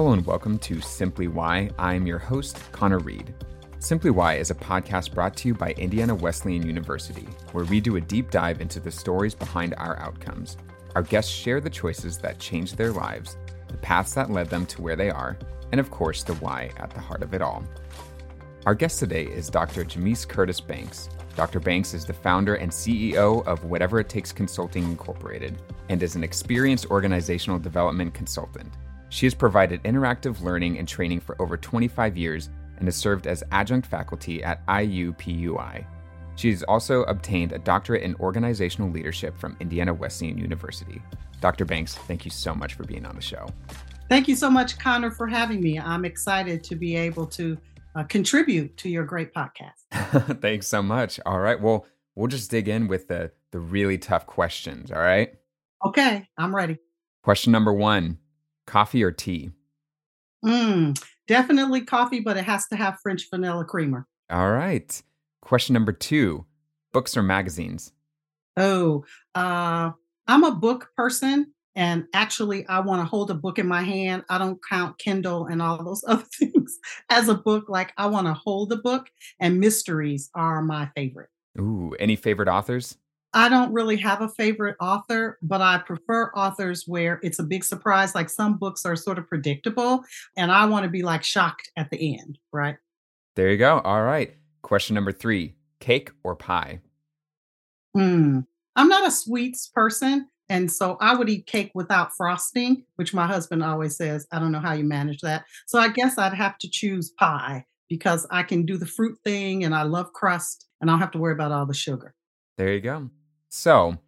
Hello and welcome to Simply Why. I'm your host, Connor Reed. Simply Why is a podcast brought to you by Indiana Wesleyan University, where we do a deep dive into the stories behind our outcomes. Our guests share the choices that changed their lives, the paths that led them to where they are, and of course, the why at the heart of it all. Our guest today is Dr. Jamyce Curtis Banks. Dr. Banks is the founder and CEO of Whatever It Takes Consulting Incorporated and is an experienced organizational development consultant. She has provided interactive learning and training for over 25 years and has served as adjunct faculty at IUPUI. She has also obtained a doctorate in organizational leadership from Indiana Wesleyan University. Dr. Banks, thank you so much for being on the show. Thank you so much, Connor, for having me. I'm excited to be able to uh, contribute to your great podcast. Thanks so much. All right. Well, we'll just dig in with the, the really tough questions. All right. Okay. I'm ready. Question number one coffee or tea? Mm, definitely coffee, but it has to have French vanilla creamer. All right. Question number two books or magazines? Oh, uh, I'm a book person. And actually, I want to hold a book in my hand. I don't count Kindle and all those other things as a book. Like, I want to hold a book, and mysteries are my favorite. Ooh, any favorite authors? I don't really have a favorite author, but I prefer authors where it's a big surprise. Like some books are sort of predictable, and I want to be like shocked at the end, right? There you go. All right. Question number three cake or pie? Hmm. I'm not a sweets person. And so I would eat cake without frosting, which my husband always says, I don't know how you manage that. So I guess I'd have to choose pie because I can do the fruit thing and I love crust and I don't have to worry about all the sugar. There you go. So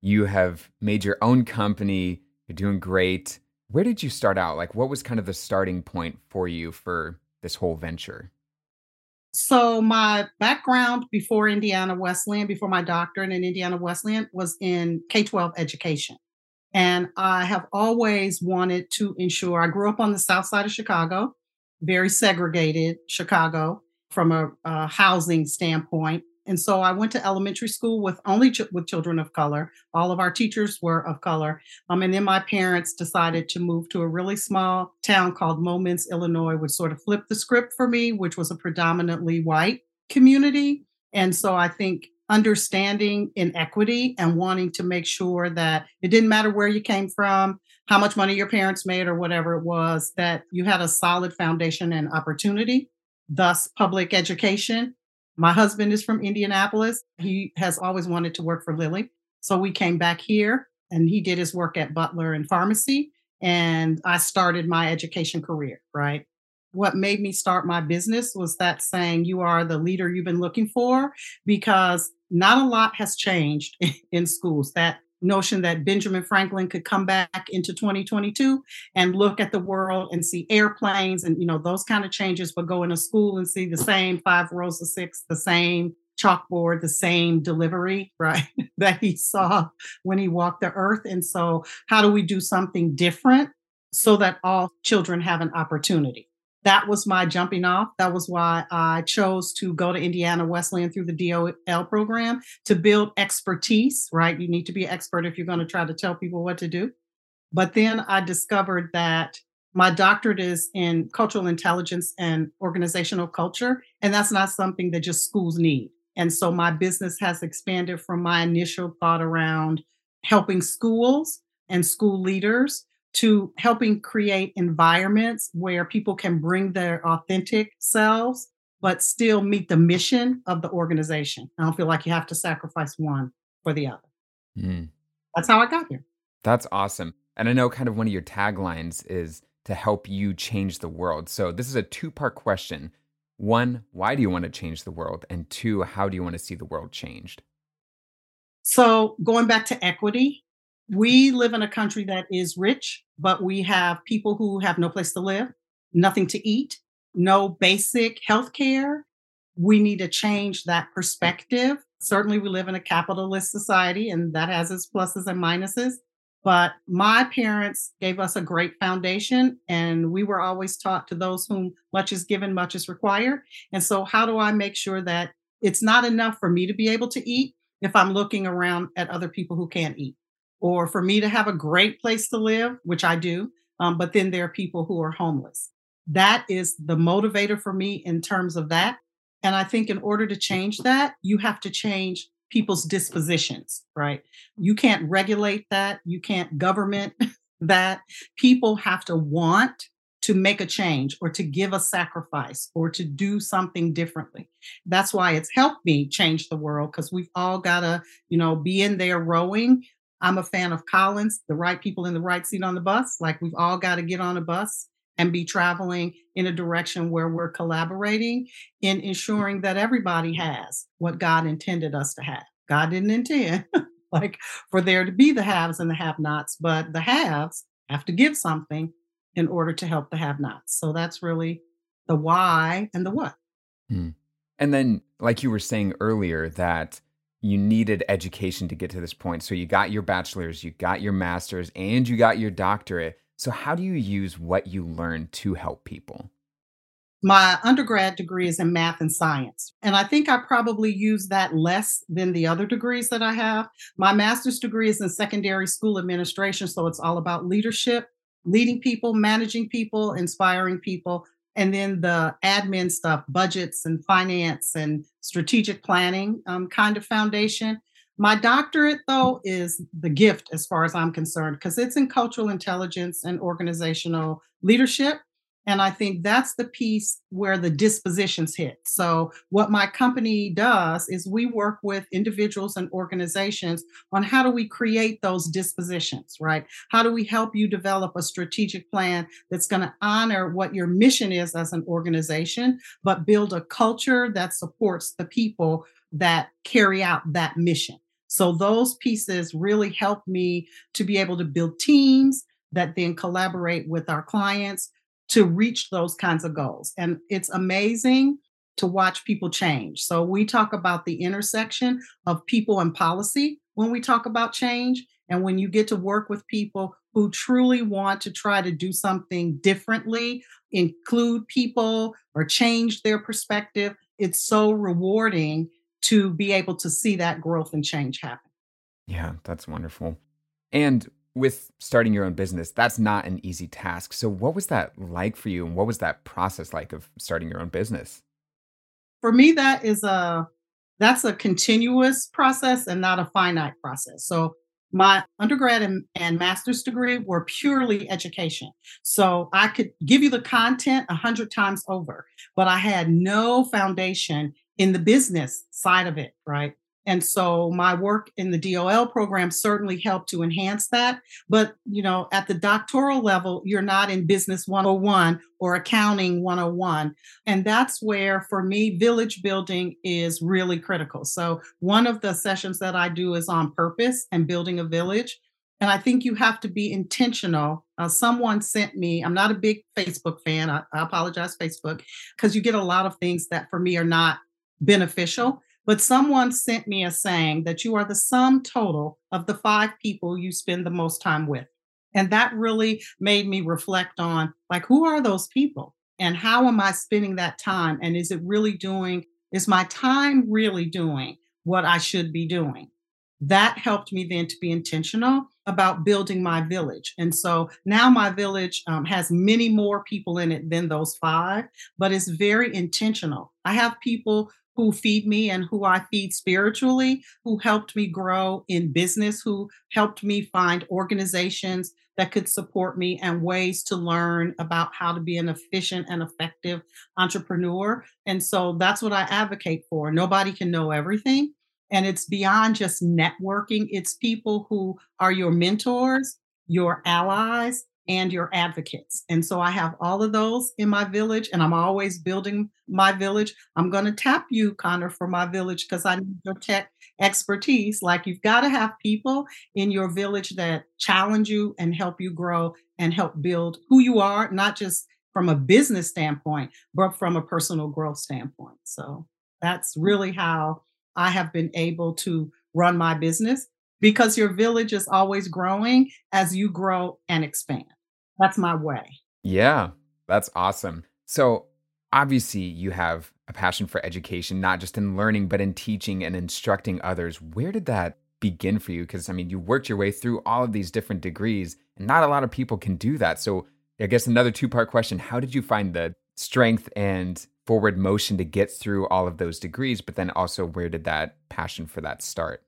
you have made your own company, you're doing great. Where did you start out? Like, what was kind of the starting point for you for this whole venture? So my background before Indiana Wesleyan, before my doctorate in Indiana Wesleyan, was in K-12 education. And I have always wanted to ensure I grew up on the south side of Chicago, very segregated Chicago from a, a housing standpoint. And so I went to elementary school with only ch- with children of color. All of our teachers were of color. Um, and then my parents decided to move to a really small town called Momence, Illinois, which sort of flipped the script for me, which was a predominantly white community. And so I think understanding inequity and wanting to make sure that it didn't matter where you came from, how much money your parents made, or whatever it was, that you had a solid foundation and opportunity, thus public education my husband is from Indianapolis. He has always wanted to work for Lilly. So we came back here and he did his work at Butler and pharmacy. And I started my education career, right? What made me start my business was that saying, You are the leader you've been looking for, because not a lot has changed in schools. That notion that Benjamin Franklin could come back into 2022 and look at the world and see airplanes and you know those kind of changes, but go into school and see the same five rows of six, the same chalkboard, the same delivery, right, that he saw when he walked the earth. And so, how do we do something different so that all children have an opportunity? That was my jumping off. That was why I chose to go to Indiana Wesleyan through the DOL program to build expertise, right? You need to be an expert if you're going to try to tell people what to do. But then I discovered that my doctorate is in cultural intelligence and organizational culture, and that's not something that just schools need. And so my business has expanded from my initial thought around helping schools and school leaders to helping create environments where people can bring their authentic selves, but still meet the mission of the organization. I don't feel like you have to sacrifice one for the other. Mm. That's how I got here. That's awesome. And I know kind of one of your taglines is to help you change the world. So this is a two part question. One, why do you want to change the world? And two, how do you want to see the world changed? So going back to equity, we live in a country that is rich, but we have people who have no place to live, nothing to eat, no basic health care. We need to change that perspective. Certainly, we live in a capitalist society, and that has its pluses and minuses. But my parents gave us a great foundation, and we were always taught to those whom much is given, much is required. And so, how do I make sure that it's not enough for me to be able to eat if I'm looking around at other people who can't eat? Or for me to have a great place to live, which I do, Um, but then there are people who are homeless. That is the motivator for me in terms of that. And I think in order to change that, you have to change people's dispositions, right? You can't regulate that. You can't government that. People have to want to make a change or to give a sacrifice or to do something differently. That's why it's helped me change the world because we've all got to, you know, be in there rowing. I'm a fan of Collins, the right people in the right seat on the bus. Like we've all got to get on a bus and be traveling in a direction where we're collaborating in ensuring that everybody has what God intended us to have. God didn't intend like for there to be the haves and the have nots, but the haves have to give something in order to help the have nots. So that's really the why and the what. Hmm. And then, like you were saying earlier, that you needed education to get to this point. So you got your bachelor's, you got your master's, and you got your doctorate. So, how do you use what you learned to help people? My undergrad degree is in math and science. And I think I probably use that less than the other degrees that I have. My master's degree is in secondary school administration. So it's all about leadership, leading people, managing people, inspiring people. And then the admin stuff, budgets and finance and strategic planning um, kind of foundation. My doctorate, though, is the gift as far as I'm concerned, because it's in cultural intelligence and organizational leadership. And I think that's the piece where the dispositions hit. So, what my company does is we work with individuals and organizations on how do we create those dispositions, right? How do we help you develop a strategic plan that's going to honor what your mission is as an organization, but build a culture that supports the people that carry out that mission? So those pieces really help me to be able to build teams that then collaborate with our clients to reach those kinds of goals. And it's amazing to watch people change. So we talk about the intersection of people and policy when we talk about change. And when you get to work with people who truly want to try to do something differently, include people or change their perspective, it's so rewarding to be able to see that growth and change happen. Yeah, that's wonderful. And with starting your own business, that's not an easy task. So, what was that like for you? And what was that process like of starting your own business? For me, that is a that's a continuous process and not a finite process. So my undergrad and, and, master's degree were purely education. So I could give you the content a hundred times over, but I had no foundation in the business side of it, right? And so my work in the DOL program certainly helped to enhance that. But, you know, at the doctoral level, you're not in business 101 or accounting 101. And that's where, for me, village building is really critical. So one of the sessions that I do is on purpose and building a village. And I think you have to be intentional. Uh, someone sent me, I'm not a big Facebook fan. I, I apologize, Facebook, because you get a lot of things that for me are not beneficial. But someone sent me a saying that you are the sum total of the five people you spend the most time with. And that really made me reflect on like, who are those people? And how am I spending that time? And is it really doing, is my time really doing what I should be doing? That helped me then to be intentional about building my village. And so now my village um, has many more people in it than those five, but it's very intentional. I have people who feed me and who I feed spiritually, who helped me grow in business, who helped me find organizations that could support me and ways to learn about how to be an efficient and effective entrepreneur. And so that's what I advocate for. Nobody can know everything. And it's beyond just networking, it's people who are your mentors, your allies, and your advocates. And so I have all of those in my village, and I'm always building my village. I'm going to tap you, Connor, for my village because I need your tech expertise. Like you've got to have people in your village that challenge you and help you grow and help build who you are, not just from a business standpoint, but from a personal growth standpoint. So that's really how I have been able to run my business because your village is always growing as you grow and expand. That's my way. Yeah, that's awesome. So, obviously, you have a passion for education, not just in learning, but in teaching and instructing others. Where did that begin for you? Because I mean, you worked your way through all of these different degrees, and not a lot of people can do that. So, I guess another two part question How did you find the strength and forward motion to get through all of those degrees? But then also, where did that passion for that start?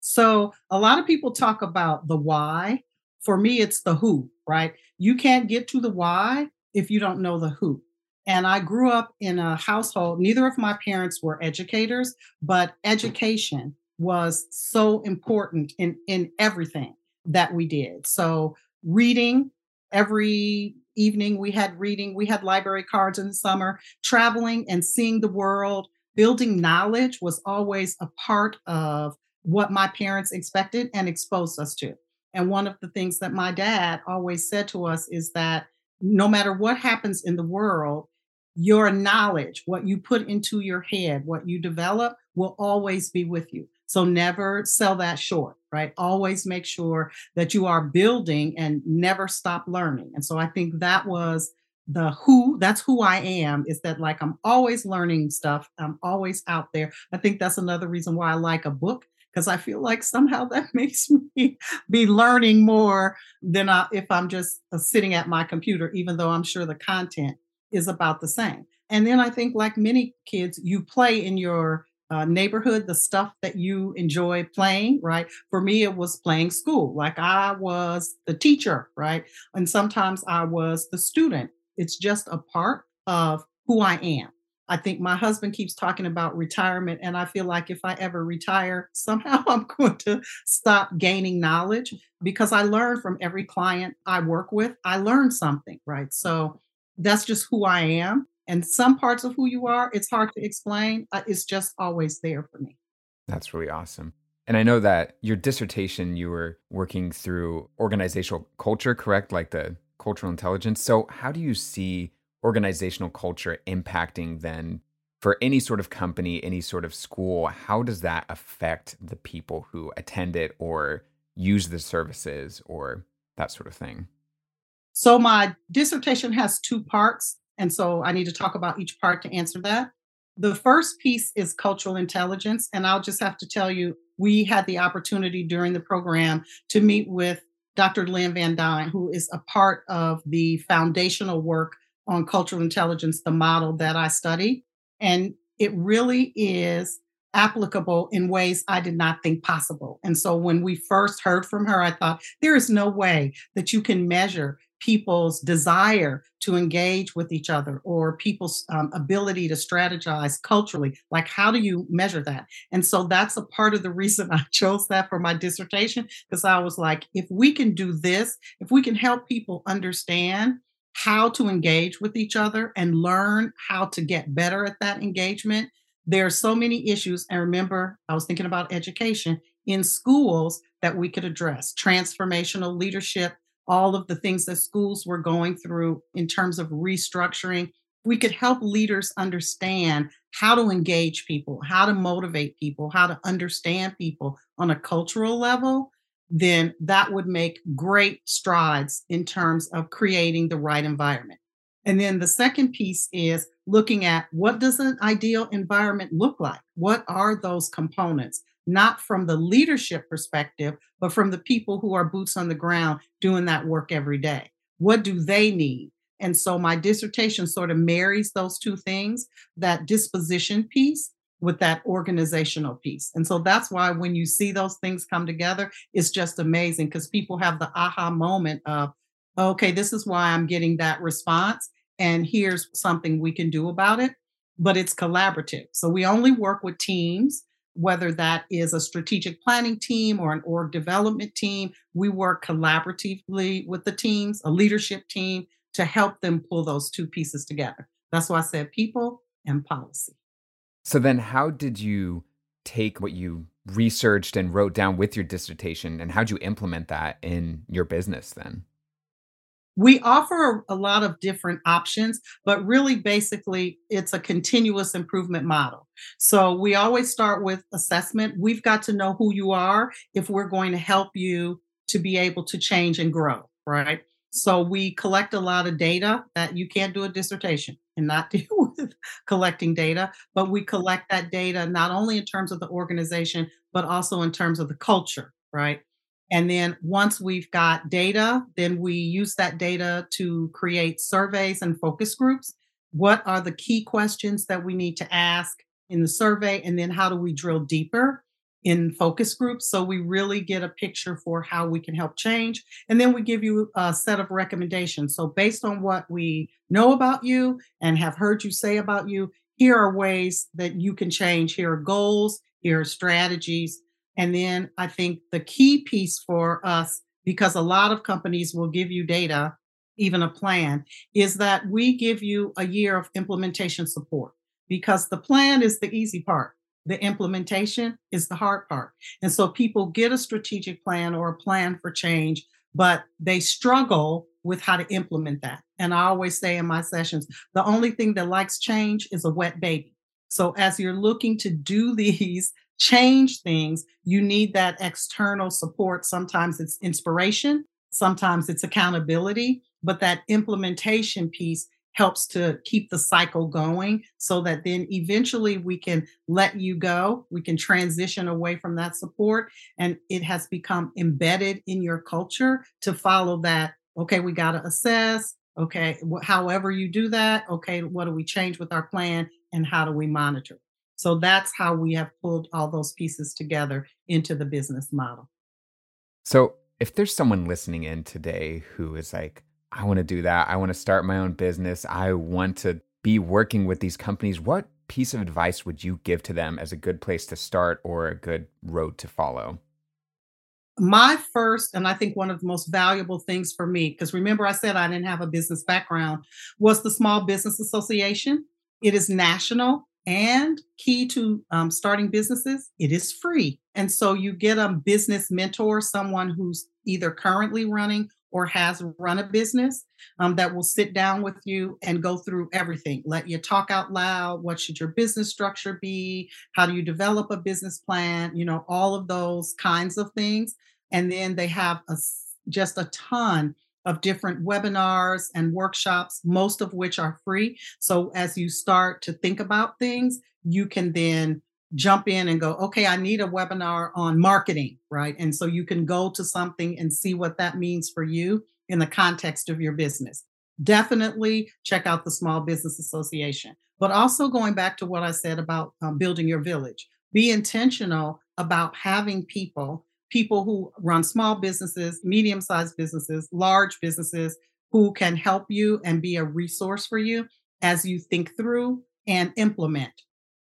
So, a lot of people talk about the why. For me, it's the who, right? You can't get to the why if you don't know the who. And I grew up in a household, neither of my parents were educators, but education was so important in, in everything that we did. So, reading every evening, we had reading, we had library cards in the summer, traveling and seeing the world, building knowledge was always a part of what my parents expected and exposed us to. And one of the things that my dad always said to us is that no matter what happens in the world, your knowledge, what you put into your head, what you develop will always be with you. So never sell that short, right? Always make sure that you are building and never stop learning. And so I think that was the who that's who i am is that like i'm always learning stuff i'm always out there i think that's another reason why i like a book because I feel like somehow that makes me be learning more than I, if I'm just uh, sitting at my computer, even though I'm sure the content is about the same. And then I think, like many kids, you play in your uh, neighborhood the stuff that you enjoy playing, right? For me, it was playing school. Like I was the teacher, right? And sometimes I was the student. It's just a part of who I am. I think my husband keeps talking about retirement, and I feel like if I ever retire, somehow I'm going to stop gaining knowledge because I learn from every client I work with. I learn something, right? So that's just who I am. And some parts of who you are, it's hard to explain. Uh, it's just always there for me. That's really awesome. And I know that your dissertation, you were working through organizational culture, correct? Like the cultural intelligence. So, how do you see organizational culture impacting then for any sort of company, any sort of school? How does that affect the people who attend it or use the services or that sort of thing? So, my dissertation has two parts. And so I need to talk about each part to answer that. The first piece is cultural intelligence. And I'll just have to tell you, we had the opportunity during the program to meet with Dr. Linn Van Dyne, who is a part of the foundational work on cultural intelligence, the model that I study. And it really is applicable in ways I did not think possible. And so when we first heard from her, I thought, there is no way that you can measure people's desire to engage with each other or people's um, ability to strategize culturally. Like, how do you measure that? And so that's a part of the reason I chose that for my dissertation, because I was like, if we can do this, if we can help people understand how to engage with each other and learn how to get better at that engagement. There are so many issues. And remember, I was thinking about education in schools that we could address transformational leadership, all of the things that schools were going through in terms of restructuring. We could help leaders understand how to engage people, how to motivate people, how to understand people on a cultural level then that would make great strides in terms of creating the right environment. And then the second piece is looking at what does an ideal environment look like? What are those components? Not from the leadership perspective, but from the people who are boots on the ground doing that work every day. What do they need? And so my dissertation sort of marries those two things that disposition piece with that organizational piece. And so that's why when you see those things come together, it's just amazing because people have the aha moment of, okay, this is why I'm getting that response. And here's something we can do about it. But it's collaborative. So we only work with teams, whether that is a strategic planning team or an org development team. We work collaboratively with the teams, a leadership team to help them pull those two pieces together. That's why I said people and policy. So then, how did you take what you researched and wrote down with your dissertation, and how did you implement that in your business then? We offer a lot of different options, but really basically it's a continuous improvement model. So we always start with assessment. We've got to know who you are if we're going to help you to be able to change and grow, right? So we collect a lot of data that you can't do a dissertation and not deal with collecting data, but we collect that data not only in terms of the organization, but also in terms of the culture, right? And then once we've got data, then we use that data to create surveys and focus groups. What are the key questions that we need to ask in the survey? And then how do we drill deeper in focus groups so we really get a picture for how we can help change? And then we give you a set of recommendations. So, based on what we know about you and have heard you say about you, here are ways that you can change. Here are goals, here are strategies and then I think the key piece for us, because a lot of companies will give you data, even a plan, is that we give you a year of implementation support because the plan is the easy part. The implementation is the hard part. And so people get a strategic plan or a plan for change, but they struggle with how to implement that. And I always say in my sessions, the only thing that likes change is a wet baby. So as you're looking to do these change things, you need that external support. Sometimes it's inspiration, sometimes it's accountability, but that implementation piece helps to keep the cycle going so that then eventually we can let you go. We can transition away from that support. And it has become embedded in your culture to follow that. Okay, we got to assess. Okay, however you do that. Okay, what do we change with our plan and how do we monitor? So that's how we have pulled all those pieces together into the business model. So if there's someone listening in today who is like, I want to do that, I want to start my own business, I want to be working with these companies, what piece of advice would you give to them as a good place to start or a good road to follow? My first, and I think one of the most valuable things for me, because remember I said I didn't have a business background, was the Small Business Association. It is national and key to um, starting businesses, it is free. And so you get a business mentor, someone who's either currently running or has run a business um, that will sit down with you and go through everything. Let you talk out loud. What should your business structure be? How do you develop a business plan? You know, all of those kinds of things. And then they have a, just a ton of different webinars and workshops, most of which are free. So as you start to think about things, you can then jump in and go, okay, I need a webinar on marketing, right? And so you can go to something and see what that means for you in the context of your business. Definitely check out the Small Business Association. But also going back to what I said about um, building your village, be intentional about having people people who run small businesses, medium sized businesses, large businesses who can help you and be a resource for you as you think through and implement.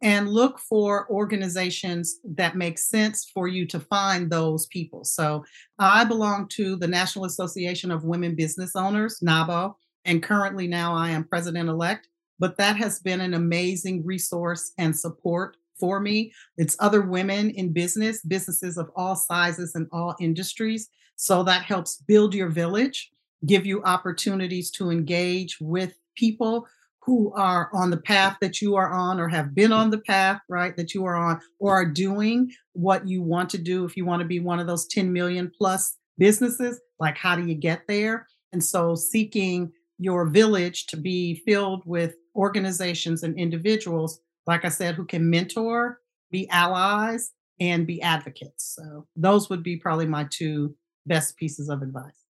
And look for organizations that make sense for you to find those people. So I belong to the National Association of Women Business Owners, NAWBO, and currently now I am president elect. But that has been an amazing resource and support for me. It's other women in business, businesses of all sizes and all industries. So that helps build your village, give you opportunities to engage with people who are on the path that you are on or have been on the path, right, that you are on, or are doing what you want to do. If you want to be one of those 10 million plus businesses, like how do you get there? And so seeking your village to be filled with organizations and individuals like I said, who can mentor, be allies, and be advocates. So those would be probably my two best pieces of advice.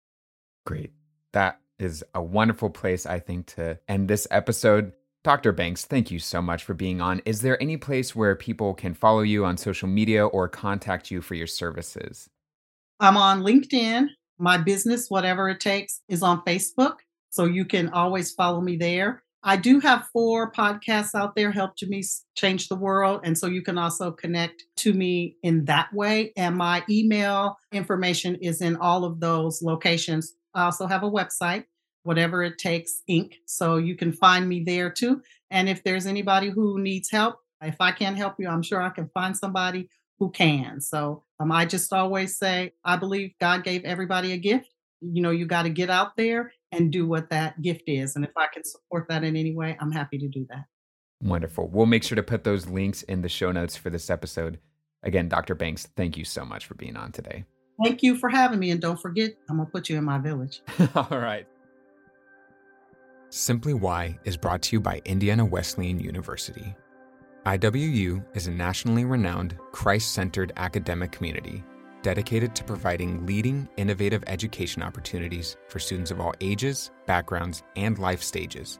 Great. That is a wonderful place, I think, to end this episode. Dr. Banks, thank you so much for being on. Is there any place where people can follow you on social media or contact you for your services? I'm on LinkedIn. My business, whatever it takes, is on Facebook. So you can always follow me there. I do have four podcasts out there, Help Me Change the World. And so you can also connect to me in that way. And my email information is in all of those locations. I also have a website, Whatever It Takes Inc. So you can find me there too. And if there's anybody who needs help, if I can't help you, I'm sure I can find somebody who can. So um, I just always say, I believe God gave everybody a gift. You know, you got to get out there and do what that gift is. And if I can support that in any way, I'm happy to do that. Wonderful. We'll make sure to put those links in the show notes for this episode. Again, Dr. Banks, thank you so much for being on today. Thank you for having me. And don't forget, I'm going to put you in my village. All right. Simply Why is brought to you by Indiana Wesleyan University. IWU is a nationally renowned, Christ centered academic community dedicated to providing leading, innovative education opportunities for students of all ages, backgrounds, and life stages.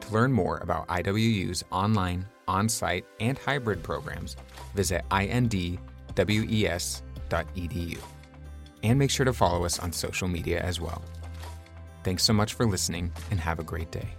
To learn more about IWU's online, on site, and hybrid programs, visit indwes.edu. And make sure to follow us on social media as well. Thanks so much for listening and have a great day.